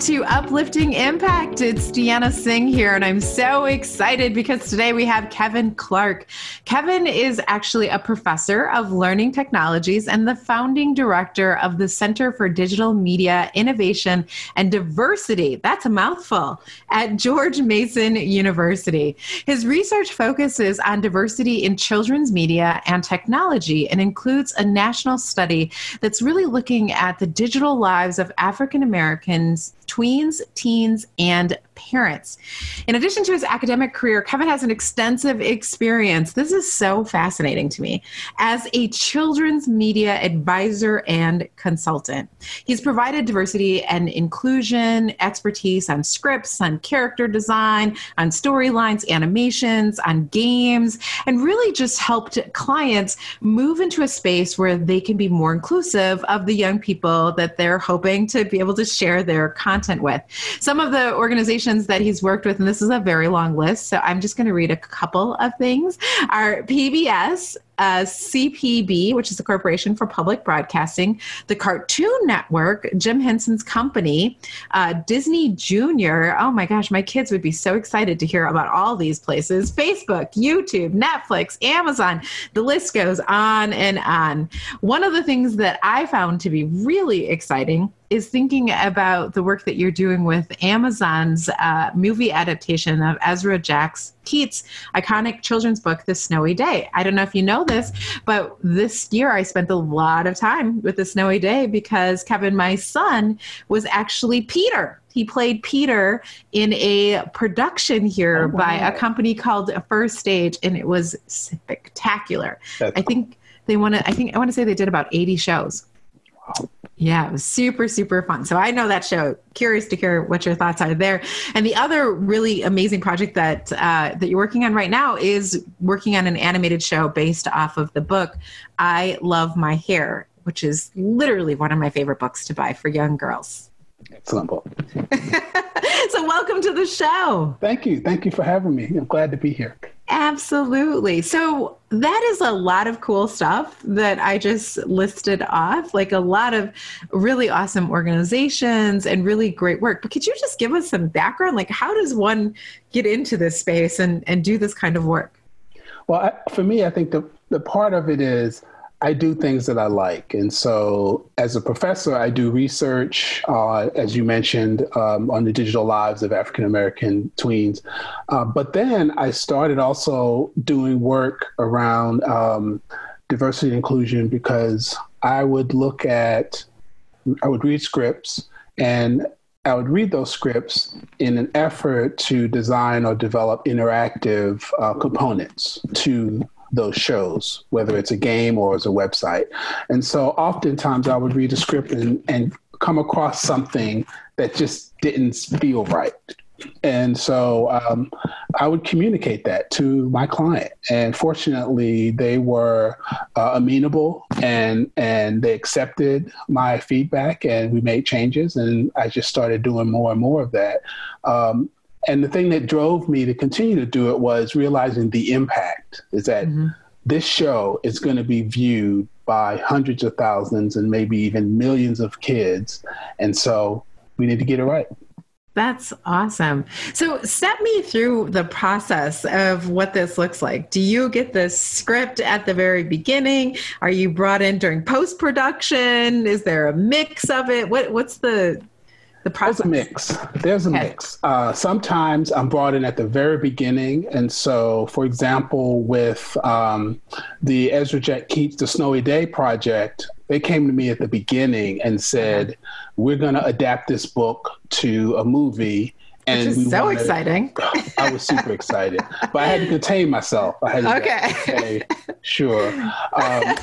to Uplifting Impact. It's Deanna Singh here, and I'm so excited because today we have Kevin Clark. Kevin is actually a professor of learning technologies and the founding director of the Center for Digital Media Innovation and Diversity. That's a mouthful at George Mason University. His research focuses on diversity in children's media and technology and includes a national study that's really looking at the digital lives of African Americans tweens, teens, and parents. In addition to his academic career, Kevin has an extensive experience. This is so fascinating to me as a children's media advisor and consultant. He's provided diversity and inclusion expertise on scripts, on character design, on storylines, animations, on games, and really just helped clients move into a space where they can be more inclusive of the young people that they're hoping to be able to share their content with. Some of the organizations that he's worked with, and this is a very long list, so I'm just going to read a couple of things, are PBS, uh, CPB, which is the Corporation for Public Broadcasting, the Cartoon Network, Jim Henson's company, uh, Disney Junior. Oh my gosh, my kids would be so excited to hear about all these places Facebook, YouTube, Netflix, Amazon. The list goes on and on. One of the things that I found to be really exciting is thinking about the work that you're doing with Amazon's uh, movie adaptation of Ezra Jack's Keats' iconic children's book, The Snowy Day. I don't know if you know this, but this year I spent a lot of time with The Snowy Day because Kevin, my son, was actually Peter. He played Peter in a production here oh, wow. by a company called First Stage, and it was spectacular. That's I think they want to. I think I want to say they did about eighty shows. Yeah, it was super, super fun. So I know that show. Curious to hear what your thoughts are there. And the other really amazing project that uh, that you're working on right now is working on an animated show based off of the book "I Love My Hair," which is literally one of my favorite books to buy for young girls. Excellent book. so welcome to the show. Thank you. Thank you for having me. I'm glad to be here. Absolutely. So that is a lot of cool stuff that I just listed off, like a lot of really awesome organizations and really great work. But could you just give us some background? Like, how does one get into this space and, and do this kind of work? Well, I, for me, I think the, the part of it is I do things that I like. And so, as a professor, I do research, uh, as you mentioned, um, on the digital lives of African American tweens. Uh, but then I started also doing work around um, diversity and inclusion because I would look at, I would read scripts and I would read those scripts in an effort to design or develop interactive uh, components to those shows, whether it's a game or as a website. And so oftentimes I would read a script and, and come across something that just didn't feel right. And so um, I would communicate that to my client. And fortunately, they were uh, amenable and, and they accepted my feedback and we made changes. And I just started doing more and more of that. Um, and the thing that drove me to continue to do it was realizing the impact is that mm-hmm. this show is going to be viewed by hundreds of thousands and maybe even millions of kids. And so we need to get it right. That's awesome. So, step me through the process of what this looks like. Do you get the script at the very beginning? Are you brought in during post production? Is there a mix of it? What What's the the process? There's a mix. There's a okay. mix. Uh, sometimes I'm brought in at the very beginning. And so, for example, with um, the Ezra Jack Keats, the Snowy Day project, they came to me at the beginning and said, We're going to adapt this book to a movie and Which is so wanted, exciting. I was super excited, but I had to contain myself. I had to okay. say, sure. Um,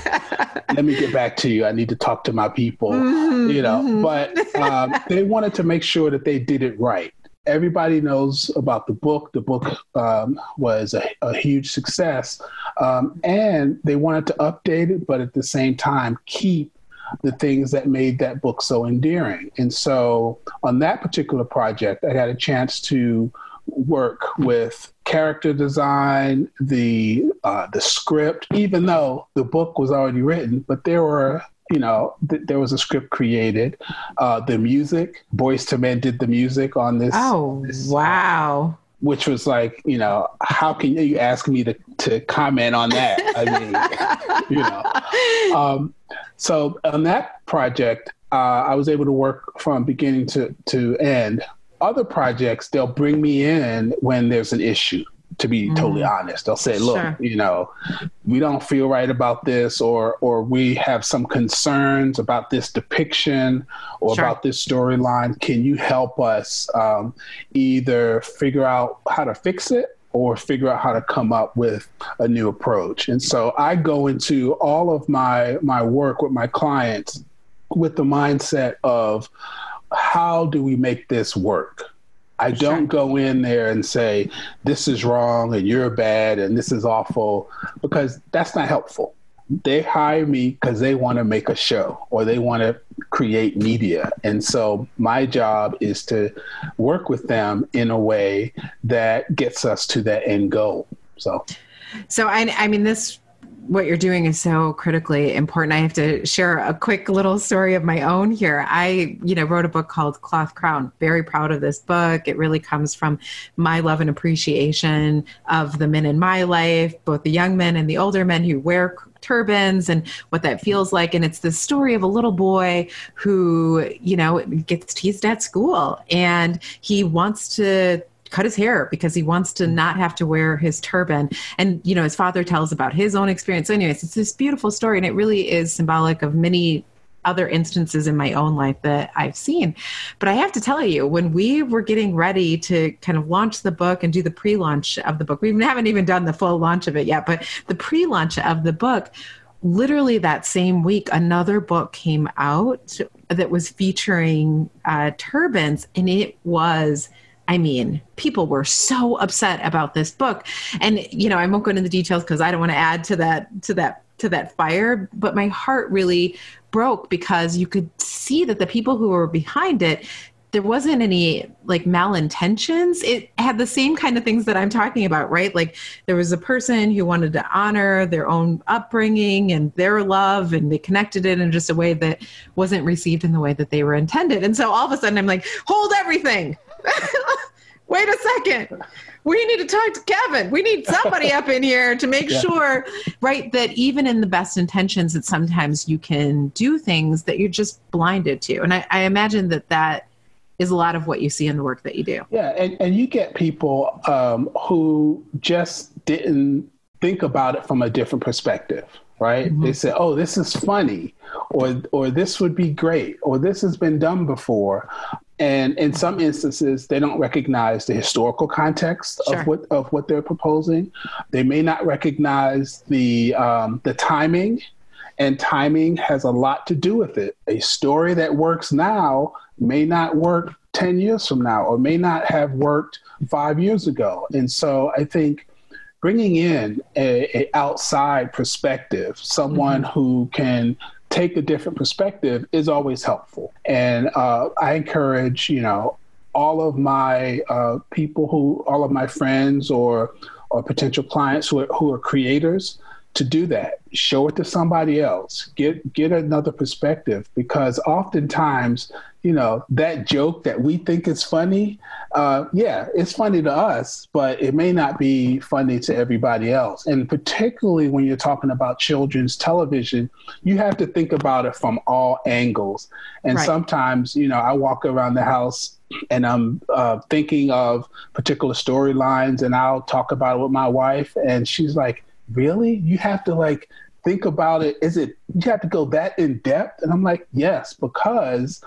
let me get back to you. I need to talk to my people, mm-hmm, you know. Mm-hmm. But um, they wanted to make sure that they did it right. Everybody knows about the book. The book um, was a, a, huge success, um, and they wanted to update it, but at the same time keep the things that made that book so endearing. And so on that particular project, I had a chance to work with character design, the uh, the script, even though the book was already written, but there were you know, th- there was a script created. Uh, the music, Boyz II Men did the music on this. Oh, this, wow. Which was like, you know, how can you ask me to, to comment on that? I mean, you know. Um, so on that project, uh, I was able to work from beginning to, to end. Other projects, they'll bring me in when there's an issue to be mm. totally honest. They'll say, look, sure. you know, we don't feel right about this or or we have some concerns about this depiction or sure. about this storyline. Can you help us um, either figure out how to fix it or figure out how to come up with a new approach? And so I go into all of my my work with my clients with the mindset of how do we make this work? I don't go in there and say, this is wrong and you're bad and this is awful, because that's not helpful. They hire me because they want to make a show or they want to create media. And so my job is to work with them in a way that gets us to that end goal. So, so I, I mean, this what you're doing is so critically important. I have to share a quick little story of my own here. I, you know, wrote a book called Cloth Crown. Very proud of this book. It really comes from my love and appreciation of the men in my life, both the young men and the older men who wear turbans and what that feels like. And it's the story of a little boy who, you know, gets teased at school and he wants to cut his hair because he wants to not have to wear his turban. And, you know, his father tells about his own experience. So, anyways, it's this beautiful story, and it really is symbolic of many other instances in my own life that I've seen. But I have to tell you, when we were getting ready to kind of launch the book and do the pre launch of the book, we haven't even done the full launch of it yet, but the pre launch of the book, literally that same week, another book came out that was featuring uh, turbans, and it was I mean, people were so upset about this book. And you know, I won't go into the details because I don't want to add to that to that to that fire, but my heart really broke because you could see that the people who were behind it there wasn't any like malintentions. It had the same kind of things that I'm talking about, right? Like there was a person who wanted to honor their own upbringing and their love, and they connected it in just a way that wasn't received in the way that they were intended. And so all of a sudden, I'm like, hold everything. Wait a second. We need to talk to Kevin. We need somebody up in here to make yeah. sure, right, that even in the best intentions, that sometimes you can do things that you're just blinded to. And I, I imagine that that is a lot of what you see in the work that you do. Yeah, and, and you get people um, who just didn't think about it from a different perspective, right? Mm-hmm. They say, "Oh, this is funny," or "or this would be great," or "This has been done before." And in some instances they don't recognize the historical context sure. of what of what they're proposing they may not recognize the um, the timing and timing has a lot to do with it a story that works now may not work 10 years from now or may not have worked five years ago and so i think bringing in a, a outside perspective someone mm-hmm. who can take a different perspective is always helpful. And uh, I encourage, you know, all of my uh, people who, all of my friends or or potential clients who are, who are creators to do that. Show it to somebody else. Get get another perspective because oftentimes, you know, that joke that we think is funny, uh, yeah, it's funny to us, but it may not be funny to everybody else. And particularly when you're talking about children's television, you have to think about it from all angles. And right. sometimes, you know, I walk around the house and I'm uh, thinking of particular storylines, and I'll talk about it with my wife, and she's like really? You have to like think about it. Is it, you have to go that in depth? And I'm like, yes, because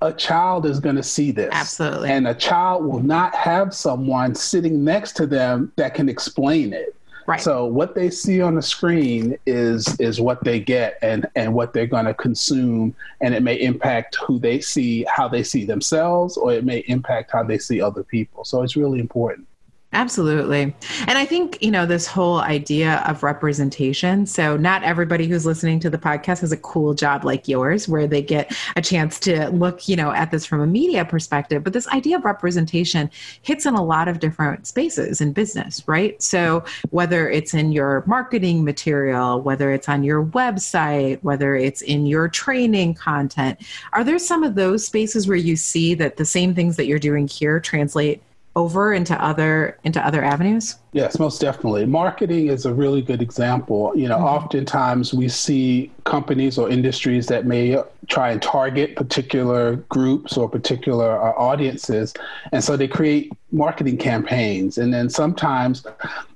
a child is going to see this. Absolutely. And a child will not have someone sitting next to them that can explain it. Right. So what they see on the screen is is what they get and and what they're going to consume and it may impact who they see, how they see themselves or it may impact how they see other people. So it's really important. Absolutely. And I think, you know, this whole idea of representation. So, not everybody who's listening to the podcast has a cool job like yours where they get a chance to look, you know, at this from a media perspective. But this idea of representation hits in a lot of different spaces in business, right? So, whether it's in your marketing material, whether it's on your website, whether it's in your training content, are there some of those spaces where you see that the same things that you're doing here translate over into other into other avenues? Yes, most definitely. Marketing is a really good example. You know, mm-hmm. oftentimes we see companies or industries that may try and target particular groups or particular uh, audiences, and so they create marketing campaigns. And then sometimes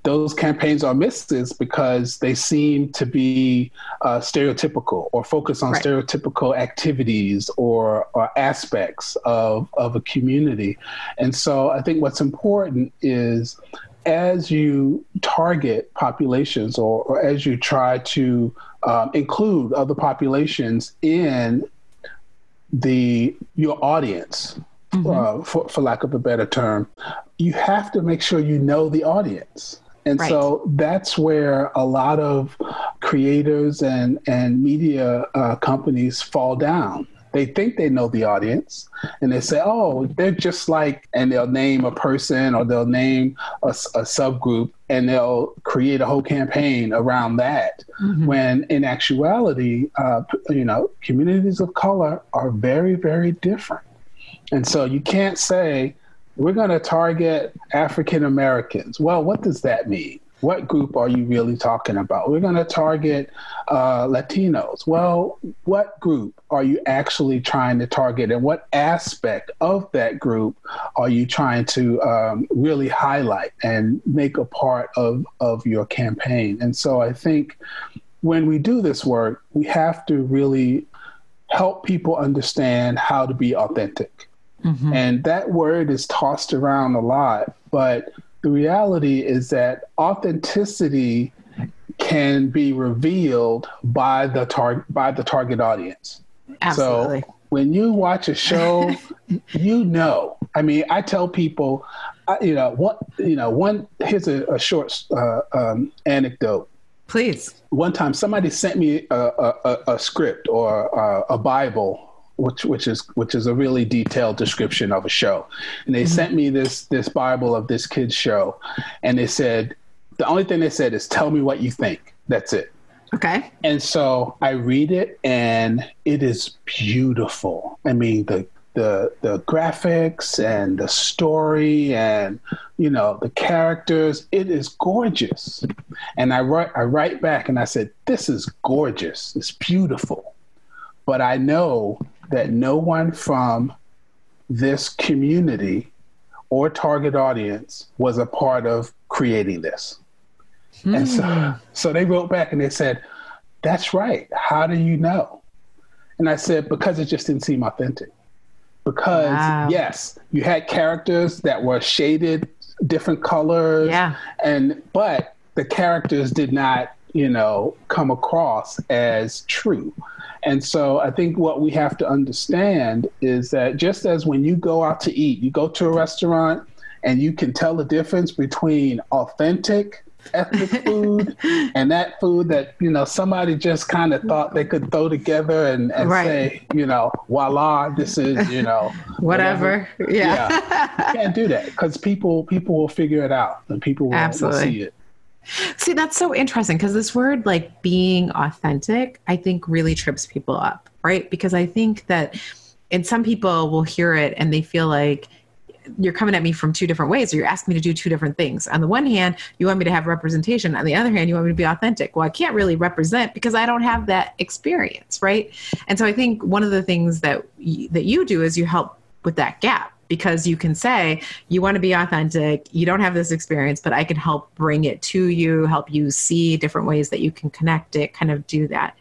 those campaigns are misses because they seem to be uh, stereotypical or focus on right. stereotypical activities or, or aspects of, of a community. And so I think what's important is as you target populations or, or as you try to um, include other populations in the your audience, mm-hmm. uh, for, for lack of a better term, you have to make sure you know the audience. And right. so that's where a lot of creators and, and media uh, companies fall down they think they know the audience and they say, oh, they're just like, and they'll name a person or they'll name a, a subgroup and they'll create a whole campaign around that. Mm-hmm. When in actuality, uh, you know, communities of color are very, very different. And so you can't say, we're going to target African Americans. Well, what does that mean? What group are you really talking about? We're going to target uh, Latinos. Well, what group are you actually trying to target, and what aspect of that group are you trying to um, really highlight and make a part of, of your campaign? And so I think when we do this work, we have to really help people understand how to be authentic. Mm-hmm. And that word is tossed around a lot, but the reality is that authenticity can be revealed by the tar- by the target audience. Absolutely. So when you watch a show, you know. I mean, I tell people, you know, what you know. One here's a, a short uh, um, anecdote. Please. One time, somebody sent me a, a, a script or a, a Bible which which is which is a really detailed description of a show. And they mm-hmm. sent me this this Bible of this kid's show, and they said the only thing they said is tell me what you think. That's it. Okay. And so I read it, and it is beautiful. I mean the the the graphics and the story and you know the characters it is gorgeous and i write i write back and i said this is gorgeous it's beautiful but i know that no one from this community or target audience was a part of creating this. Hmm. And so, hmm. so they wrote back and they said, That's right. How do you know? And I said, Because it just didn't seem authentic. Because, wow. yes, you had characters that were shaded different colors. Yeah. And, but the characters did not, you know, come across as true. And so I think what we have to understand is that just as when you go out to eat, you go to a restaurant and you can tell the difference between authentic ethnic food and that food that you know somebody just kind of thought they could throw together and, and right. say you know voila this is you know whatever. whatever. Yeah. yeah you can't do that because people people will figure it out and people will, will see it See, that's so interesting because this word, like being authentic, I think really trips people up, right? Because I think that, and some people will hear it and they feel like you're coming at me from two different ways, or you're asking me to do two different things. On the one hand, you want me to have representation. On the other hand, you want me to be authentic. Well, I can't really represent because I don't have that experience, right? And so I think one of the things that that you do is you help with that gap because you can say you want to be authentic you don't have this experience but i can help bring it to you help you see different ways that you can connect it kind of do that.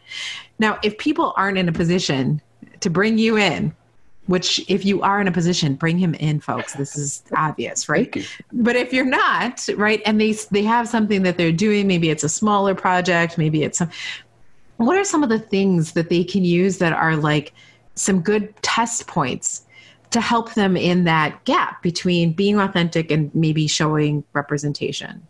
Now if people aren't in a position to bring you in which if you are in a position bring him in folks. This is obvious right? But if you're not right and they they have something that they're doing maybe it's a smaller project maybe it's some what are some of the things that they can use that are like some good test points to help them in that gap between being authentic and maybe showing representation?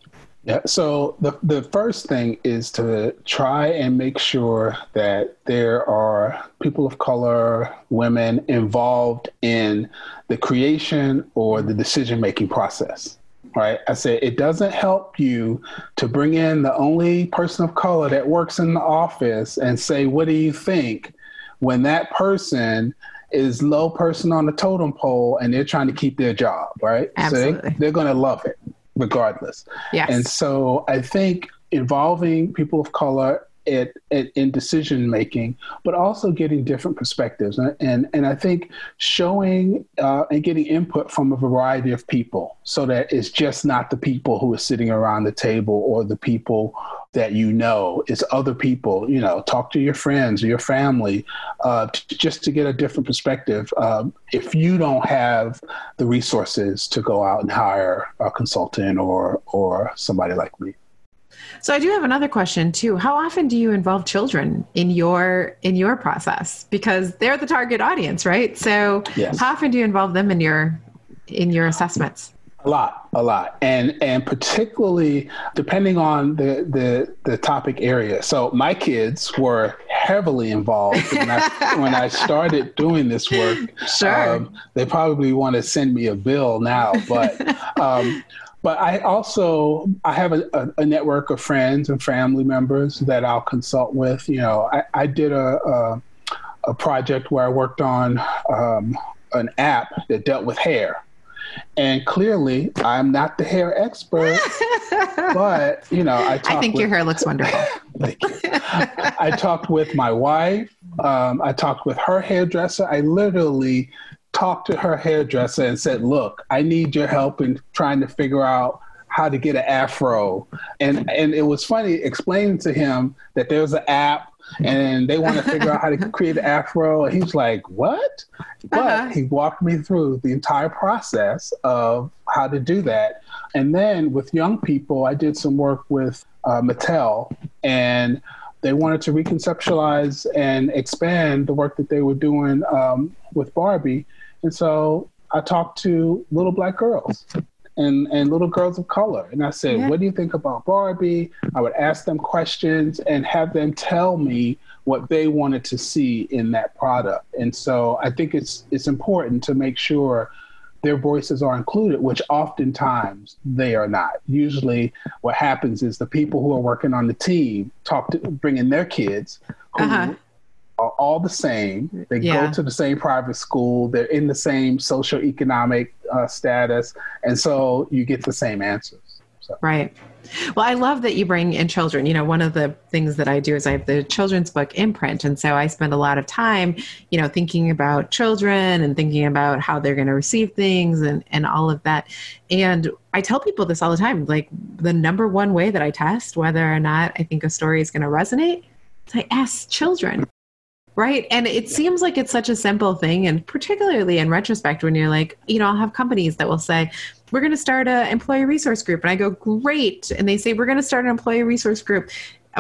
Yeah, so the the first thing is to try and make sure that there are people of color, women involved in the creation or the decision making process. Right? I said it doesn't help you to bring in the only person of color that works in the office and say, "What do you think?" when that person is low person on the totem pole and they're trying to keep their job, right? Absolutely. So they, they're going to love it regardless. Yes. And so I think involving people of color it, it, in decision making, but also getting different perspectives. And, and, and I think showing uh, and getting input from a variety of people so that it's just not the people who are sitting around the table or the people that you know it's other people you know talk to your friends or your family uh, t- just to get a different perspective um, if you don't have the resources to go out and hire a consultant or or somebody like me so I do have another question too. How often do you involve children in your in your process because they're the target audience, right? So yes. how often do you involve them in your in your assessments? A lot, a lot, and and particularly depending on the the the topic area. So my kids were heavily involved when I when I started doing this work. Sure, um, they probably want to send me a bill now, but. Um, but I also I have a, a, a, network of friends and family members that I'll consult with. You know, I, I did a, a, a project where I worked on um, an app that dealt with hair, and clearly, I'm not the hair expert, but you know, I. I think with, your hair looks wonderful. thank you. I talked with my wife. Um, I talked with her hairdresser. I literally talked to her hairdresser and said, "Look, I need your help in trying to figure out how to get an afro." And and it was funny explaining to him that there's an app and they want to figure out how to create an afro. And he's like, "What?" But uh-huh. he walked me through the entire process of how to do that. And then with young people, I did some work with uh, Mattel, and they wanted to reconceptualize and expand the work that they were doing um, with Barbie. And so I talked to little black girls and, and little girls of color. And I said, yeah. What do you think about Barbie? I would ask them questions and have them tell me what they wanted to see in that product. And so I think it's it's important to make sure their voices are included, which oftentimes they are not. Usually, what happens is the people who are working on the team talk to bring in their kids who uh-huh are all the same. They yeah. go to the same private school. They're in the same socioeconomic uh, status, and so you get the same answers. So. Right. Well, I love that you bring in children. You know, one of the things that I do is I have the children's book imprint. And so I spend a lot of time, you know, thinking about children and thinking about how they're going to receive things and, and all of that. And I tell people this all the time like, the number one way that I test whether or not I think a story is going to resonate is I ask children. Right. And it seems like it's such a simple thing. And particularly in retrospect, when you're like, you know, I'll have companies that will say, we're going to start an employee resource group. And I go, great. And they say, we're going to start an employee resource group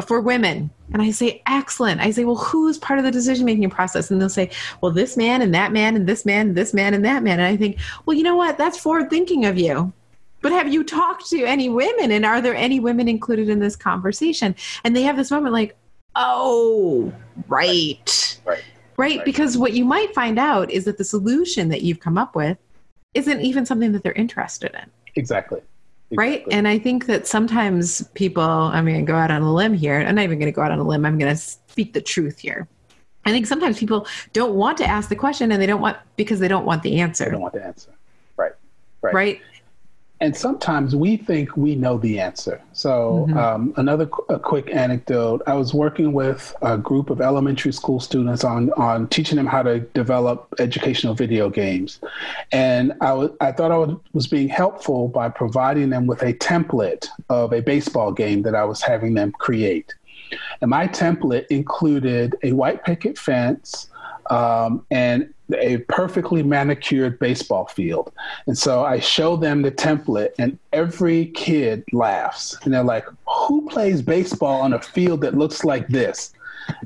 for women. And I say, excellent. I say, well, who's part of the decision making process? And they'll say, well, this man and that man and this man and this man and that man. And I think, well, you know what? That's forward thinking of you. But have you talked to any women? And are there any women included in this conversation? And they have this moment like, Oh, right. Right. Right. right. Because what you might find out is that the solution that you've come up with isn't even something that they're interested in. Exactly. Right. And I think that sometimes people, I'm going to go out on a limb here. I'm not even going to go out on a limb. I'm going to speak the truth here. I think sometimes people don't want to ask the question and they don't want because they don't want the answer. They don't want the answer. Right. Right. Right and sometimes we think we know the answer. So, mm-hmm. um, another qu- a quick anecdote: I was working with a group of elementary school students on on teaching them how to develop educational video games, and I, w- I thought I was being helpful by providing them with a template of a baseball game that I was having them create. And my template included a white picket fence um, and a perfectly manicured baseball field. And so I show them the template, and every kid laughs. And they're like, Who plays baseball on a field that looks like this?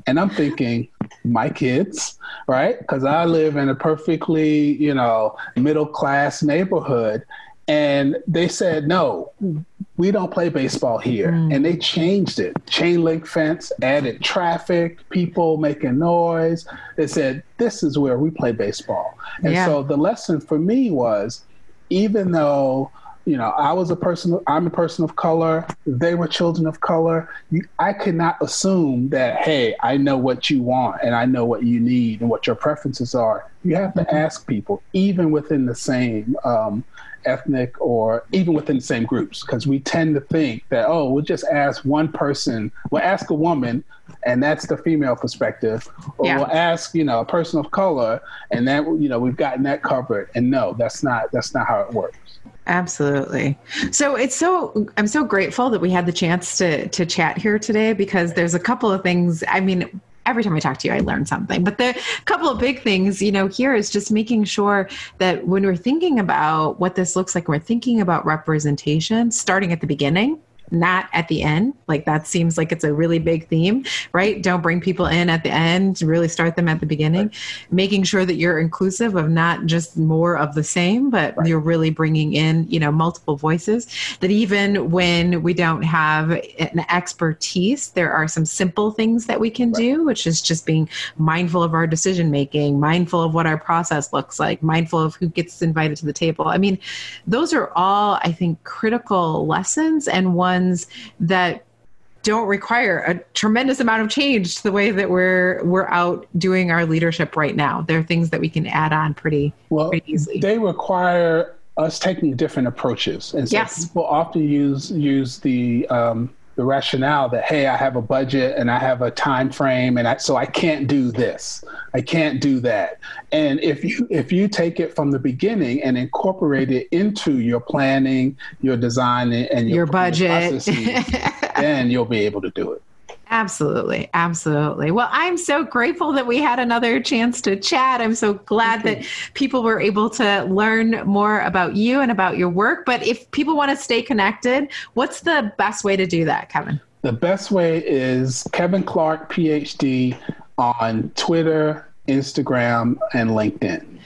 And I'm thinking, my kids, right? Because I live in a perfectly, you know, middle class neighborhood. And they said, no, we don't play baseball here. Mm. And they changed it. Chain link fence, added traffic, people making noise. They said, this is where we play baseball. And yeah. so the lesson for me was even though you know, I was a person, I'm a person of color, they were children of color. You, I could not assume that, hey, I know what you want and I know what you need and what your preferences are. You have to mm-hmm. ask people, even within the same um, ethnic or even within the same groups, because we tend to think that, oh, we'll just ask one person, we'll ask a woman, and that's the female perspective, or yeah. we'll ask, you know, a person of color, and then, you know, we've gotten that covered. And no, that's not that's not how it works. Absolutely. So it's so I'm so grateful that we had the chance to to chat here today because there's a couple of things. I mean, every time I talk to you, I learn something. But the couple of big things, you know, here is just making sure that when we're thinking about what this looks like, we're thinking about representation, starting at the beginning not at the end. Like that seems like it's a really big theme, right? Don't bring people in at the end, really start them at the beginning. Right. Making sure that you're inclusive of not just more of the same, but right. you're really bringing in, you know, multiple voices. That even when we don't have an expertise, there are some simple things that we can right. do, which is just being mindful of our decision making, mindful of what our process looks like, mindful of who gets invited to the table. I mean, those are all, I think, critical lessons and one ones that don't require a tremendous amount of change to the way that we're we're out doing our leadership right now. There are things that we can add on pretty, well, pretty easily. They require us taking different approaches, and so yes. people often use use the um, the rationale that hey i have a budget and i have a time frame and I, so i can't do this. I can't do that. And if you if you take it from the beginning and incorporate it into your planning your design and your, your budget. then you'll be able to do it Absolutely. Absolutely. Well, I'm so grateful that we had another chance to chat. I'm so glad that people were able to learn more about you and about your work. But if people want to stay connected, what's the best way to do that, Kevin? The best way is Kevin Clark, PhD, on Twitter, Instagram, and LinkedIn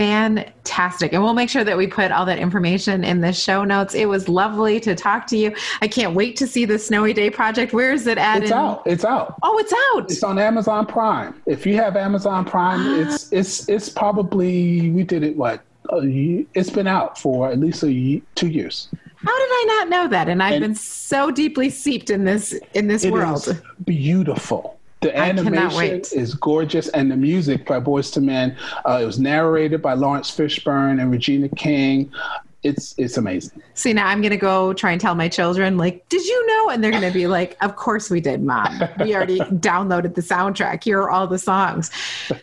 fantastic. And we'll make sure that we put all that information in the show notes. It was lovely to talk to you. I can't wait to see the Snowy Day project. Where is it at? It's in- out. It's out. Oh, it's out. It's on Amazon Prime. If you have Amazon Prime, it's it's it's probably we did it what it's been out for at least a two years. How did I not know that? And I've and been so deeply seeped in this in this world. beautiful. The animation is gorgeous, and the music by Boyz II Men. Uh, it was narrated by Laurence Fishburne and Regina King. It's it's amazing. See now, I'm gonna go try and tell my children, like, did you know? And they're gonna be like, of course we did, mom. We already downloaded the soundtrack. Here are all the songs.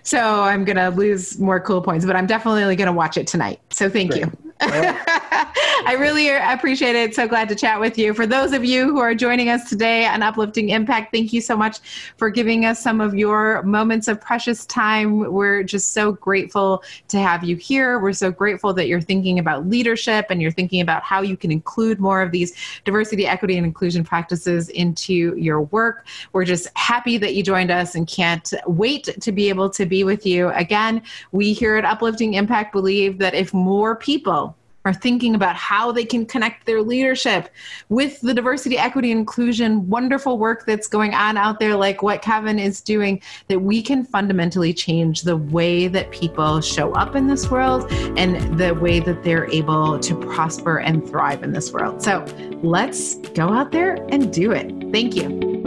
So I'm gonna lose more cool points, but I'm definitely gonna watch it tonight. So thank Great. you. I really appreciate it. So glad to chat with you. For those of you who are joining us today on Uplifting Impact, thank you so much for giving us some of your moments of precious time. We're just so grateful to have you here. We're so grateful that you're thinking about leadership and you're thinking about how you can include more of these diversity, equity, and inclusion practices into your work. We're just happy that you joined us and can't wait to be able to be with you again. We here at Uplifting Impact believe that if more people are thinking about how they can connect their leadership with the diversity, equity, inclusion, wonderful work that's going on out there, like what Kevin is doing, that we can fundamentally change the way that people show up in this world and the way that they're able to prosper and thrive in this world. So let's go out there and do it. Thank you.